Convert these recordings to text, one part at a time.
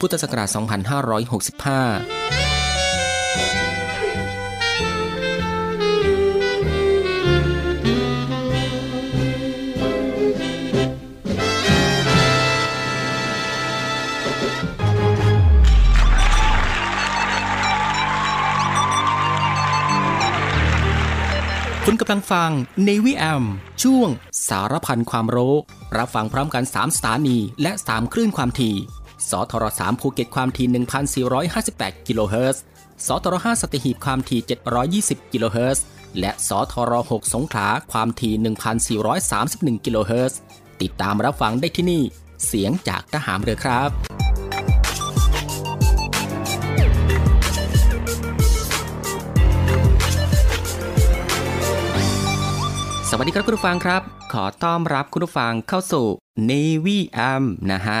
พุทธศักราช 2565คุณกำลังฟัง Navy AM ช่วงสารพันความรู้ รับฟังพร้อมกัน 3 สถานี และ 3 คลื่นความถี่ สทร3ภูเก็ตความถี่1,458 กิโลเฮิรตซ์ สทร5สัตหีบความถี่ 720 กิโลเฮิรตซ์ และสทร6สงขลาความถี่ 1,431 กิโลเฮิรตซ์ ติดตามรับฟังได้ที่นี่ เสียงจากทหารเรือครับสวัสดีครับคุณผู้ฟังครับ ขอต้อนรับคุณผู้ฟังเข้าสู่ Navy AM นะฮะ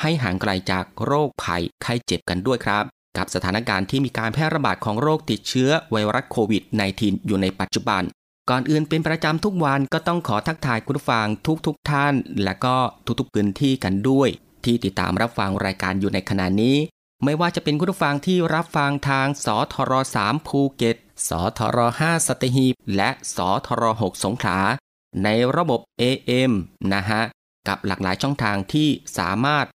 ให้ห่างไกลจากโรคภัยไข้เจ็บกันด้วยครับ กับสถานการณ์ที่มีการแพร่ระบาดของโรคติดเชื้อไวรัสโควิด -19 อยู่ในปัจจุบัน ก่อนอื่นเป็นประจำทุกวันก็ต้องขอทักทายคุณฟังทุกๆทท่าน และก็ทุกๆพื้นที่กันด้วย ที่ติดตามรับฟังรายการอยู่ในขณะนี้ ไม่ว่าจะเป็นคุณฟังที่รับฟังทางสทร3ภูเก็ตสทร5สตหีบ และสทร6สงขลา ในระบบ AM นะฮะ กับหลากหลายช่องทางที่สามารถ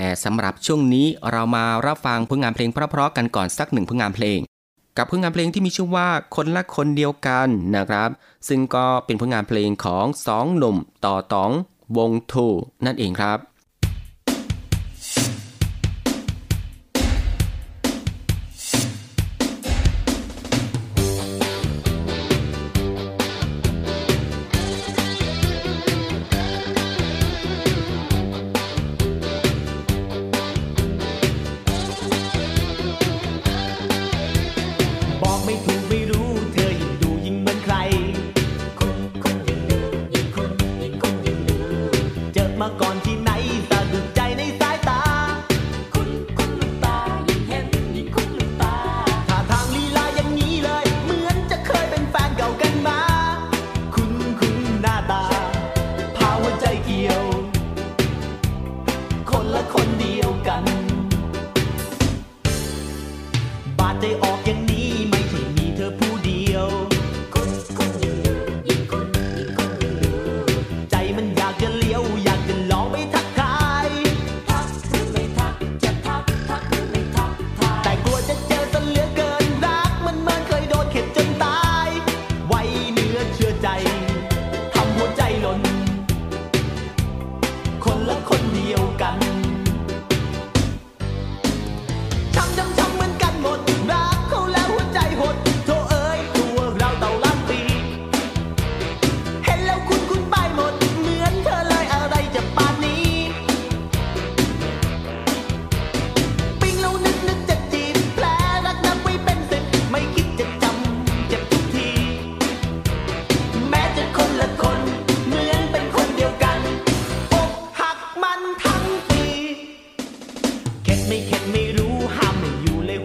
แต่สำหรับช่วงนี้เรามารับฟังผลงานเพลงเพราะๆกันก่อนสักหนึ่งผลงานเพลง กับผลงานเพลงที่มีชื่อว่าคนละคนเดียวกันนะครับ ซึ่งก็เป็นผลงานเพลงของสองหนุ่มต่อตองวงทูนั่นเองครับ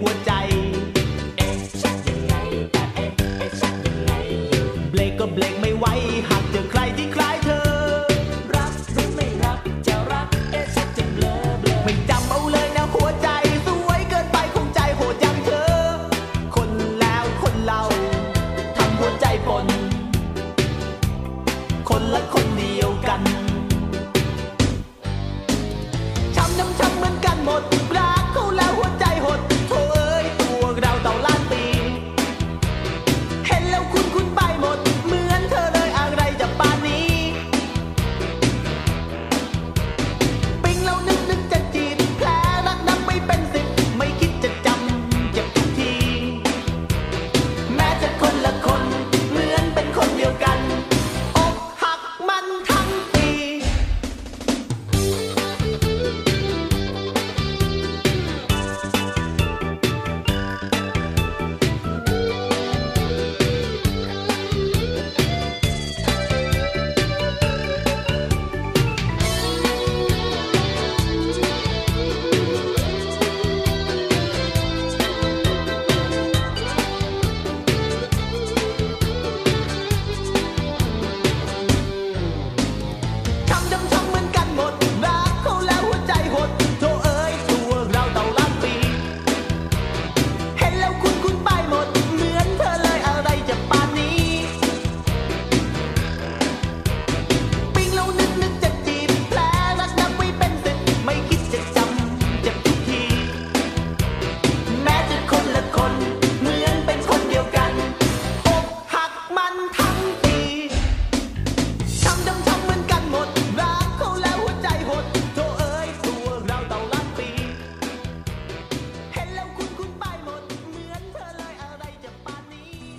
หัวใจ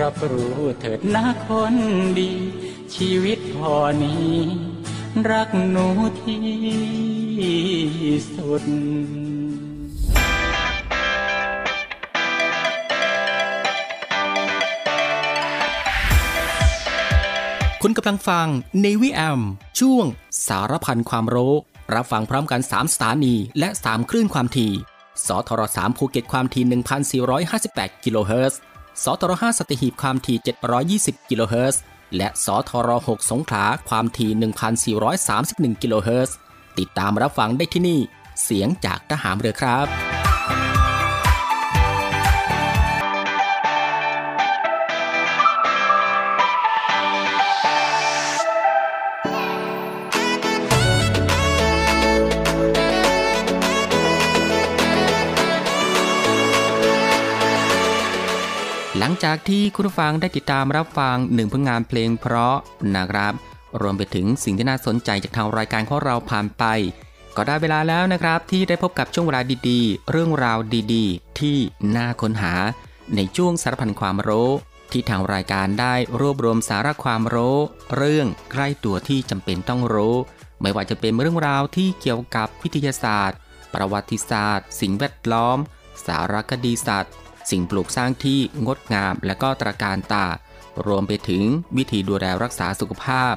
รับรู้เถิดนะคนดี ชีวิตพอนี้ รักหนูที่สุด คุณกำลังฟัง Navy AM ช่วงสารพันความรู้ รับฟังพร้อมกัน 3 สถานี และ 3 คลื่นความถี่สทร3ภูเก็ตความถี่ 1,458 กิโลเฮิรตซ์ สทร5สัตหีบความถี่ 720 กิโลเฮิรตซ์และสทร6สงขลาความถี่ 1,431 กิโลเฮิรตซ์ติดตามรับฟังได้ที่นี่ เสียงจากทหารเรือครับ จากที่คุณผู้ฟังได้ติดตามรับฟังหนึ่งผลงานเพลงเพราะนะครับ รวมไปถึงสิ่งที่น่าสนใจจากทางรายการของเราผ่านไป ก็ได้เวลาแล้วนะครับ ที่ได้พบกับช่วงเวลาดีๆ เรื่องราวดีๆ ที่น่าค้นหา ในช่วงสารพันความรู้ที่ทางรายการได้รวบรวมสาระความรู้ เรื่องใกล้ตัวที่จำเป็นต้องรู้ ไม่ว่าจะเป็นเรื่องราวที่เกี่ยวกับวิทยาศาสตร์ ประวัติศาสตร์ สิ่งแวดล้อม สารคดีสัตว์ สิ่งปลูกสร้างที่งดงามและก็ตระการตา รวมไปถึงวิธีดูแลรักษาสุขภาพ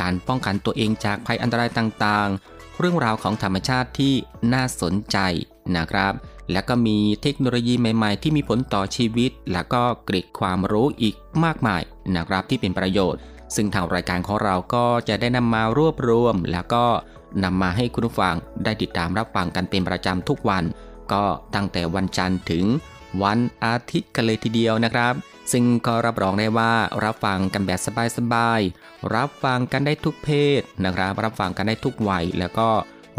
การป้องกันตัวเองจากภัยอันตรายต่างๆ เรื่องราวของธรรมชาติที่น่าสนใจนะครับ และก็มีเทคโนโลยีใหม่ๆ ที่มีผลต่อชีวิต และก็เกร็ดความรู้อีกมากมายนะครับที่เป็นประโยชน์ ซึ่งทางรายการของเราก็จะได้นำมารวบรวม แล้วก็นำมาให้คุณผู้ฟังได้ติดตามรับฟังกันเป็นประจำทุกวัน ก็ตั้งแต่วันจันทร์ถึง วันอาทิตย์กันเลยทีเดียวนะครับ ซึ่งก็รับรองได้ว่ารับฟังกันแบบสบายๆ รับฟังกันได้ทุกเพศนะครับ รับฟังกันได้ทุกวัย แล้วก็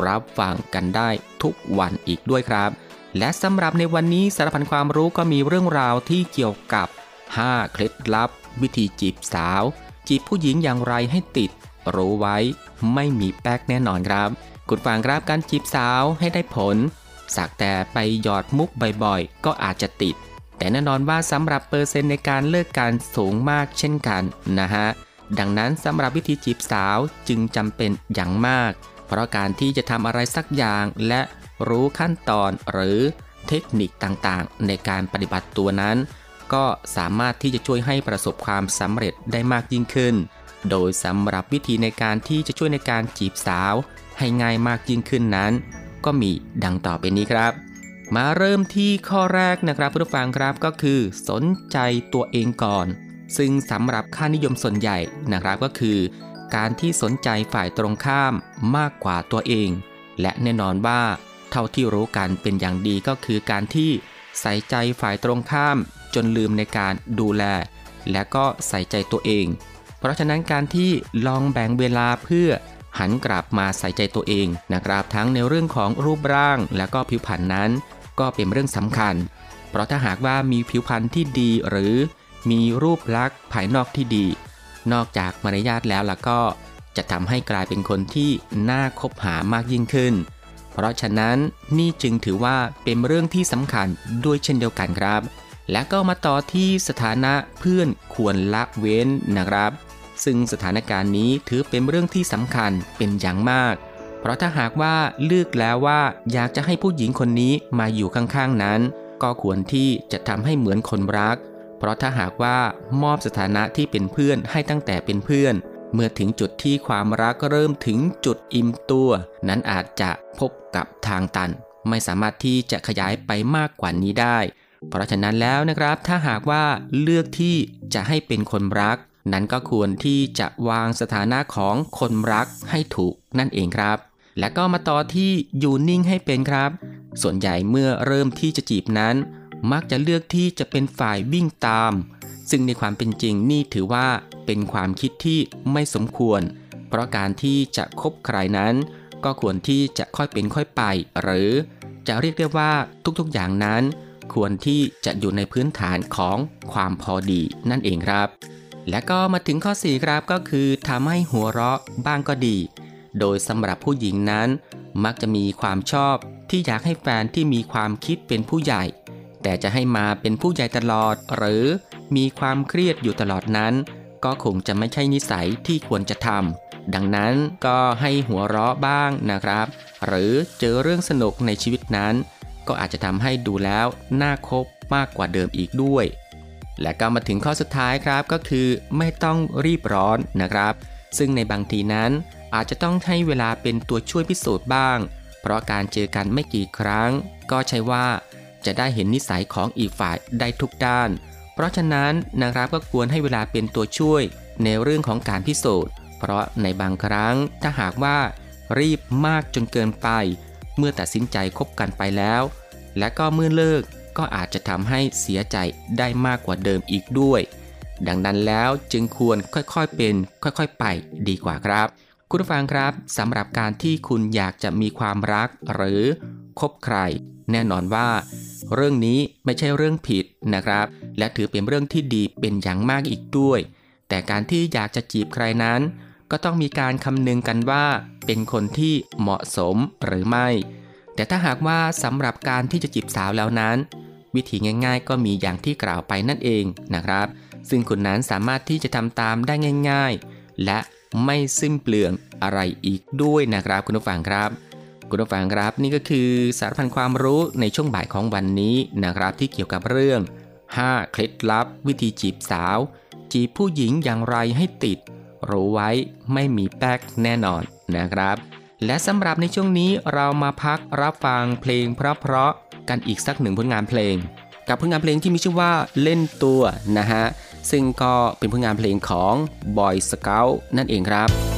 รับฟังกันได้ทุกวันอีกด้วยครับ และสำหรับในวันนี้สารพันความรู้ก็มีเรื่องราวที่เกี่ยวกับ 5 เคล็ดลับ วิธีจีบสาว จีบผู้หญิงอย่างไรให้ติด รู้ไว้ไม่มีแป๊กแน่นอนครับ คุณฟังครับการจีบสาวให้ได้ผล สักแต่ไปหยอดมุกบ่อยๆ ก็อาจจะติด แต่แน่นอนว่าสำหรับเปอร์เซ็นต์ในการเลิกกันสูงมากเช่นกันนะฮะ ดังนั้นสำหรับวิธีจีบสาวจึงจำเป็นอย่างมาก เพราะการที่จะทำอะไรสักอย่างและรู้ขั้นตอนหรือเทคนิคต่างๆ ในการปฏิบัติตัวนั้น ก็สามารถที่จะช่วยให้ประสบความสำเร็จได้มากยิ่งขึ้น โดยสำหรับวิธีในการที่จะช่วยในการจีบสาวให้ง่ายมากยิ่งขึ้นนั้น ก็มีดังต่อไปนี้ครับ มาเริ่มที่ข้อแรกนะครับผู้ฟังครับก็คือสนใจตัวเองก่อน ซึ่งสำหรับค่านิยมส่วนใหญ่นะครับก็คือ การที่สนใจฝ่ายตรงข้ามมากกว่าตัวเอง และแน่นอนว่า เท่าที่รู้กันเป็นอย่างดีก็คือการที่ใส่ใจฝ่ายตรงข้ามจนลืมในการดูแล และก็ใส่ใจตัวเอง เพราะฉะนั้นการที่ลองแบ่งเวลาเพื่อ หันกลับมาใส่ใจตัวเองนะครับทั้งในเรื่องของรูปร่าง และก็ผิวพรรณนั้น ก็เป็นเรื่องสำคัญ เพราะถ้าหากว่ามีผิวพรรณที่ดีหรือมีรูปลักษณ์ภายนอกที่ดี นอกจากมารยาทแล้วล่ะก็จะทำให้กลายเป็นคนที่น่าคบหามากยิ่งขึ้น เพราะฉะนั้นนี่จึงถือว่าเป็นเรื่องที่สำคัญด้วยเช่นเดียวกันครับ และก็มาต่อที่สถานะเพื่อนควรละเว้นนะครับ ซึ่งสถานการณ์นี้ถือเป็นเรื่องที่สำคัญเป็นอย่างมาก เพราะถ้าหากว่าเลือกแล้วว่าอยากจะให้ผู้หญิงคนนี้มาอยู่ข้างๆนั้น ก็ควรที่จะทำให้เหมือนคนรัก เพราะถ้าหากว่ามอบสถานะที่เป็นเพื่อนให้ตั้งแต่เป็นเพื่อน เมื่อถึงจุดที่ความรักเริ่มถึงจุดอิ่มตัว นั้นอาจจะพบกับทางตัน ไม่สามารถที่จะขยายไปมากกว่านี้ได้ เพราะฉะนั้นแล้วนะครับถ้าหากว่าเลือกที่จะให้เป็นคนรัก นั้นก็ควรที่จะวางสถานะของคนรักให้ถูกนั่นเองครับ และก็มาต่อที่อยู่นิ่งให้เป็นครับ ส่วนใหญ่เมื่อเริ่มที่จะจีบนั้น มักจะเลือกที่จะเป็นฝ่ายวิ่งตาม ซึ่งในความเป็นจริงนี่ถือว่าเป็นความคิดที่ไม่สมควร เพราะการที่จะคบใครนั้น ก็ควรที่จะค่อยเป็นค่อยไป หรือจะเรียกได้ว่าทุกๆอย่างนั้น ควรที่จะอยู่ในพื้นฐานของความพอดีนั่นเองครับ และก็มาถึงข้อ 4 ครับก็คือทำให้หัวเราะบ้างก็ดี โดยสำหรับผู้หญิงนั้น มักจะมีความชอบที่อยากให้แฟนที่มีความคิดเป็นผู้ใหญ่ แต่จะให้มาเป็นผู้ใหญ่ตลอด หรือมีความเครียดอยู่ตลอดนั้น ก็คงจะไม่ใช่นิสัยที่ควรจะทำดังนั้นก็ให้หัวเราะบ้างนะครับ หรือเจอเรื่องสนุกในชีวิตนั้น ก็อาจจะทำให้ดูแล้วน่าคบมากกว่าเดิมอีกด้วย และก็มาถึงข้อสุดท้ายครับก็คือไม่ต้องรีบร้อนนะครับ ซึ่งในบางทีนั้นอาจจะต้องให้เวลาเป็นตัวช่วยพิสูจน์บ้าง เพราะการเจอกันไม่กี่ครั้ง ก็ใช่ว่าจะได้เห็นนิสัยของอีกฝ่ายได้ทุกด้าน เพราะฉะนั้นนะครับก็ควรให้เวลาเป็นตัวช่วยในเรื่องของการพิสูจน์ เพราะในบางครั้งถ้าหากว่ารีบมากจนเกินไป เมื่อตัดสินใจคบกันไปแล้ว และก็เมื่อเลิก ก็อาจจะทำให้เสียใจได้มากกว่าเดิมอีกด้วย ดังนั้นแล้วจึงควรค่อยๆเป็น ค่อยๆไปดีกว่าครับ คุณฟังครับสำหรับการที่คุณอยากจะมีความรักหรือคบใคร แน่นอนว่า เรื่องนี้ไม่ใช่เรื่องผิดนะครับ และถือเป็นเรื่องที่ดีเป็นอย่างมากอีกด้วย แต่การที่อยากจะจีบใครนั้น ก็ต้องมีการคำนึงกันว่า เป็นคนที่เหมาะสมหรือไม่แต่ถ้าหากว่าสำหรับการที่จะจีบสาวแล้วนั้น วิธีง่าย ๆ ก็มีอย่างที่กล่าวไปนั่นเองนะครับ ซึ่งคุณนั้นสามารถที่จะทำตามได้ง่าย ๆ และไม่สิ้นเปลืองอะไรอีกด้วยนะครับ คุณผู้ฟังครับ คุณผู้ฟังครับนี่ก็คือสารพันความรู้ในช่วงบ่ายของวันนี้นะครับ ที่เกี่ยวกับเรื่อง 5 เคล็ดลับ วิธีจีบสาว จีบผู้หญิงอย่างไรให้ติด รู้ไว้ไม่มีแป๊กแน่นอนนะครับ และสำหรับในช่วงนี้เรามาพักรับฟังเพลงเพราะๆ กันอีกสักหนึ่งผลงานเพลง กับผลงานเพลงที่มีชื่อว่าเล่นตัวนะฮะซึ่งก็เป็นผลงานเพลงของ Boy Scout นั่นเองครับ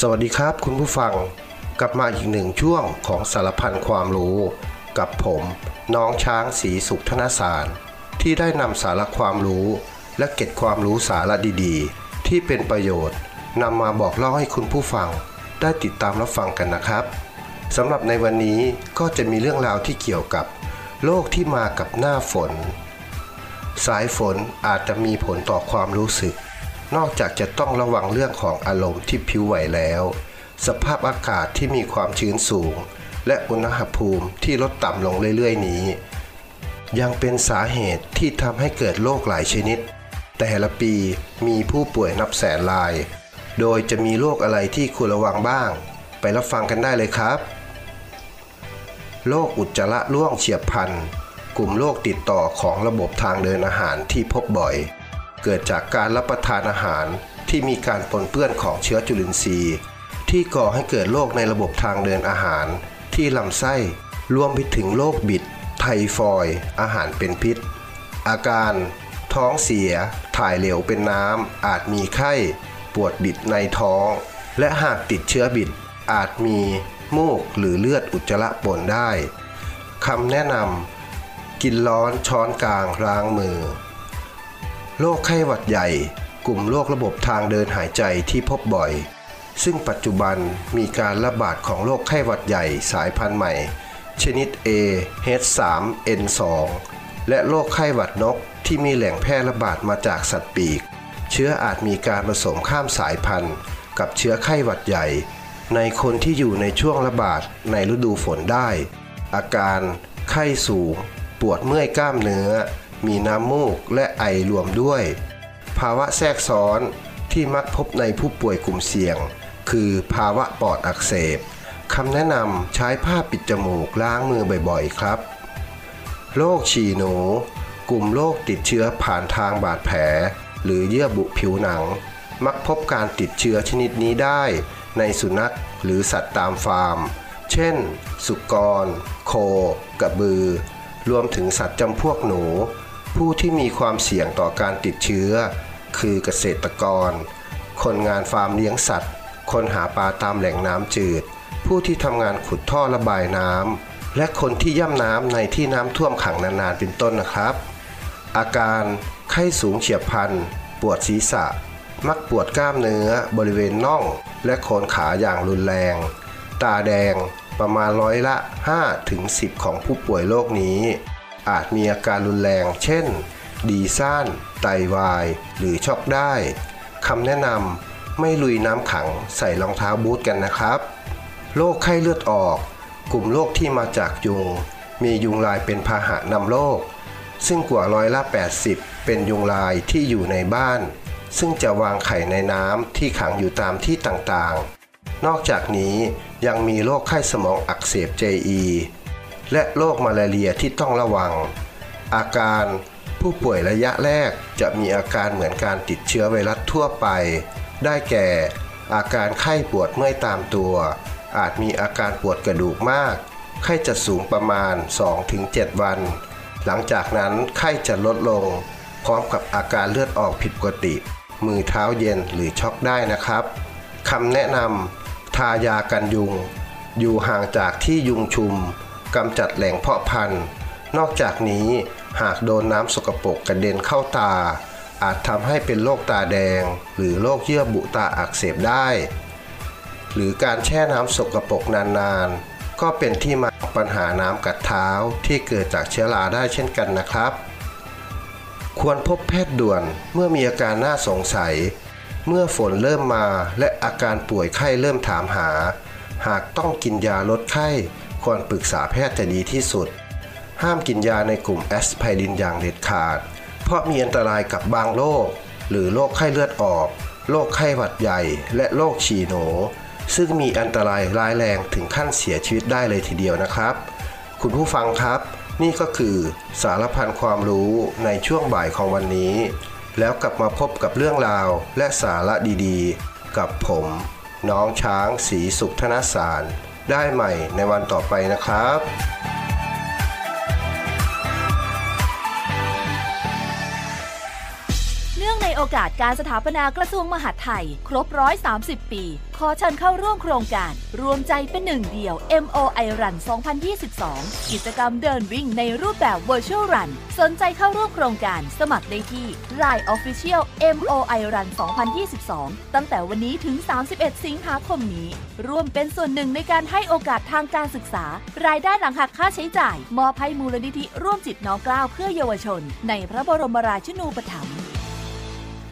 สวัสดีครับคุณผู้ฟังกลับมาอีกหนึ่งช่วงของสารพันความรู้ กับผม น้องช้างสีสุขธนสาร ที่ได้นำสาระความรู้ และเก็บความรู้สาระดีๆ ที่เป็นประโยชน์นำมาบอกเล่าให้คุณผู้ฟัง ได้ติดตามรับฟังกันนะครับสำหรับในวันนี้ก็จะมีเรื่องราวที่เกี่ยวกับโรคที่มากับหน้าฝน สายฝนอาจจะมีผลต่อความรู้สึก นอกจากจะต้องระวังเรื่องของอารมณ์ที่ผิวไหวแล้ว สภาพอากาศที่มีความชื้นสูง และอุณหภูมิที่ลดต่ำลงเรื่อยๆ นี้ ยังเป็นสาเหตุที่ทำให้เกิดโรคหลายชนิด แต่ละปีมีผู้ป่วยนับแสนราย โดยจะมีโรคอะไรที่ควรระวังบ้าง ไปรับฟังกันได้เลยครับโรคอุจจาระร่วงเฉียบพลันกลุ่มโรคติดต่อของระบบทางเดินอาหารที่พบบ่อย เกิดจากการรับประทานอาหารที่มีการปนเปื้อนของเชื้อจุลินทรีย์ ที่ก่อให้เกิดโรคในระบบทางเดินอาหาร ที่ลำไส้รวมไปถึงโรคบิด ไทฟอยด์อาหารเป็นพิษ อาการ ท้องเสีย ถ่ายเหลวเป็นน้ำ อาจมีไข้ ปวดบิดในท้อง และหากติดเชื้อบิด อาจมีมูกหรือเลือดอุจจาระปนได้คำแนะนำกินร้อนช้อนกลางล้างมือ โรคไข้หวัดใหญ่ กลุ่มโรคระบบทางเดินหายใจที่พบบ่อย ซึ่งปัจจุบันมีการระบาดของโรคไข้หวัดใหญ่สายพันธุ์ใหม่ ชนิด A H3N2 และโรคไข้หวัดนกที่มีแหล่งแพร่ระบาดมาจากสัตว์ปีก เชื้ออาจมีการผสมข้ามสายพันธุ์ กับเชื้อไข้หวัดใหญ่ ในคนที่อยู่ในช่วงระบาดในฤดูฝนได้ อาการ ไข้สูง ปวดเมื่อยกล้ามเนื้อ มีน้ำมูกและไอรวมด้วย ภาวะแทรกซ้อนที่มักพบในผู้ป่วยกลุ่มเสี่ยง คือภาวะปอดอักเสบคำแนะนำใช้ผ้าปิดจมูกล้างมือบ่อยๆครับ โรคฉี่หนู กลุ่มโรคติดเชื้อผ่านทางบาดแผล หรือเยื่อบุผิวหนัง มักพบการติดเชื้อชนิดนี้ได้ในสุนัขหรือสัตว์ตามฟาร์ม เช่น สุกร โค กระบือ รวมถึงสัตว์จำพวกหนู ผู้ที่มีความเสี่ยงต่อการติดเชื้อ คือเกษตรกร คนงานฟาร์มเลี้ยงสัตว์ คนหาปลาตามแหล่งน้ำจืด ผู้ที่ทำงานขุดท่อระบายน้ำและคนที่ย่ำน้ำในที่น้ำท่วมขังนานๆเป็นต้นนะครับ อาการไข้สูงเฉียบพลันปวดศีรษะ มักปวดกล้ามเนื้อบริเวณน่อง และโคนขาอย่างรุนแรง ตาแดงประมาณร้อยละ5ถึง10 ของผู้ป่วยโรคนี้ อาจมีอาการรุนแรง เช่น ดีซ่าน ไตวาย หรือช็อกได้คำแนะนำไม่ลุยน้ำขังใส่รองเท้าบูทกันนะครับ โรคไข้เลือดออก กลุ่มโรคที่มาจากยุง มียุงลายเป็นพาหะนำโรค ซึ่งกว่าร้อยละ 80 เป็นยุงลายที่อยู่ในบ้าน ซึ่งจะวางไข่ในน้ำที่ขังอยู่ตามที่ต่างๆ นอกจากนี้ยังมีโรคไข้สมองอักเสบ JE และโรคมาลาเรียที่ต้องระวัง อาการผู้ป่วยระยะแรกจะมีอาการเหมือนการติดเชื้อไวรัสทั่วไป ได้แก่ อาการไข้ปวดเมื่อยตามตัว อาจมีอาการปวดกระดูกมาก ไข้จะสูงประมาณ 2-7 วัน หลังจากนั้นไข้จะลดลง พร้อมกับอาการเลือดออกผิดปกติ มือเท้าเย็นหรือช็อกได้นะครับคำแนะนำทายากันยุง อยู่ห่างจากที่ยุงชุม กำจัดแหล่งเพาะพันธุ์ นอกจากนี้หากโดนน้ำสกปรกกระเด็นเข้าตา อาจทำให้เป็นโรคตาแดง หรือโรคเยื่อบุตาอักเสบได้ หรือการแช่น้ำสกปรกนานๆ ก็เป็นที่มาของปัญหาน้ำกัดเท้าที่เกิดจากเชื้อราได้เช่นกันนะครับ ควรพบแพทย์ด่วนเมื่อมีอาการน่าสงสัย เมื่อฝนเริ่มมาและอาการป่วยไข้เริ่มถามหา หากต้องกินยาลดไข้ ควรปรึกษาแพทย์จะดีที่สุด ห้ามกินยาในกลุ่มแอสไพรินอย่างเด็ดขาด เพราะมีอันตรายกับบางโรคหรือโรคไข้เลือดออก โรคไข้หวัดใหญ่ และโรคฉี่หนูซึ่งมีอันตรายร้ายแรงถึงขั้นเสียชีวิตได้เลยทีเดียวนะครับ คุณผู้ฟังครับ นี่ก็คือสารพันความรู้ในช่วงบ่ายของวันนี้ แล้วกลับมาพบกับเรื่องราวและสาระดีๆ กับผม น้องช้างสีสุขธนสาร ได้ใหม่ในวันต่อไปนะครับ โอกาสการสถาปนากระทรวงมหาดไทย ครบ 130 ปี ขอเชิญเข้าร่วมโครงการ รวมใจเป็นหนึ่งเดียว MOI Run 2022 กิจกรรมเดินวิ่งในรูปแบบ Virtual Run สนใจเข้าร่วมโครงการสมัครได้ที่ Line Official MOI Run 2022 ตั้งแต่วันนี้ถึง 31 สิงหาคมนี้ ร่วมเป็นส่วนหนึ่งในการให้โอกาสทางการศึกษา รายได้หลังหักค่าใช้จ่าย มอบให้มูลนิธิร่วมจิตน้อมกล้าเพื่อเยาวชน ในพระบรมราชินูปถัมภ์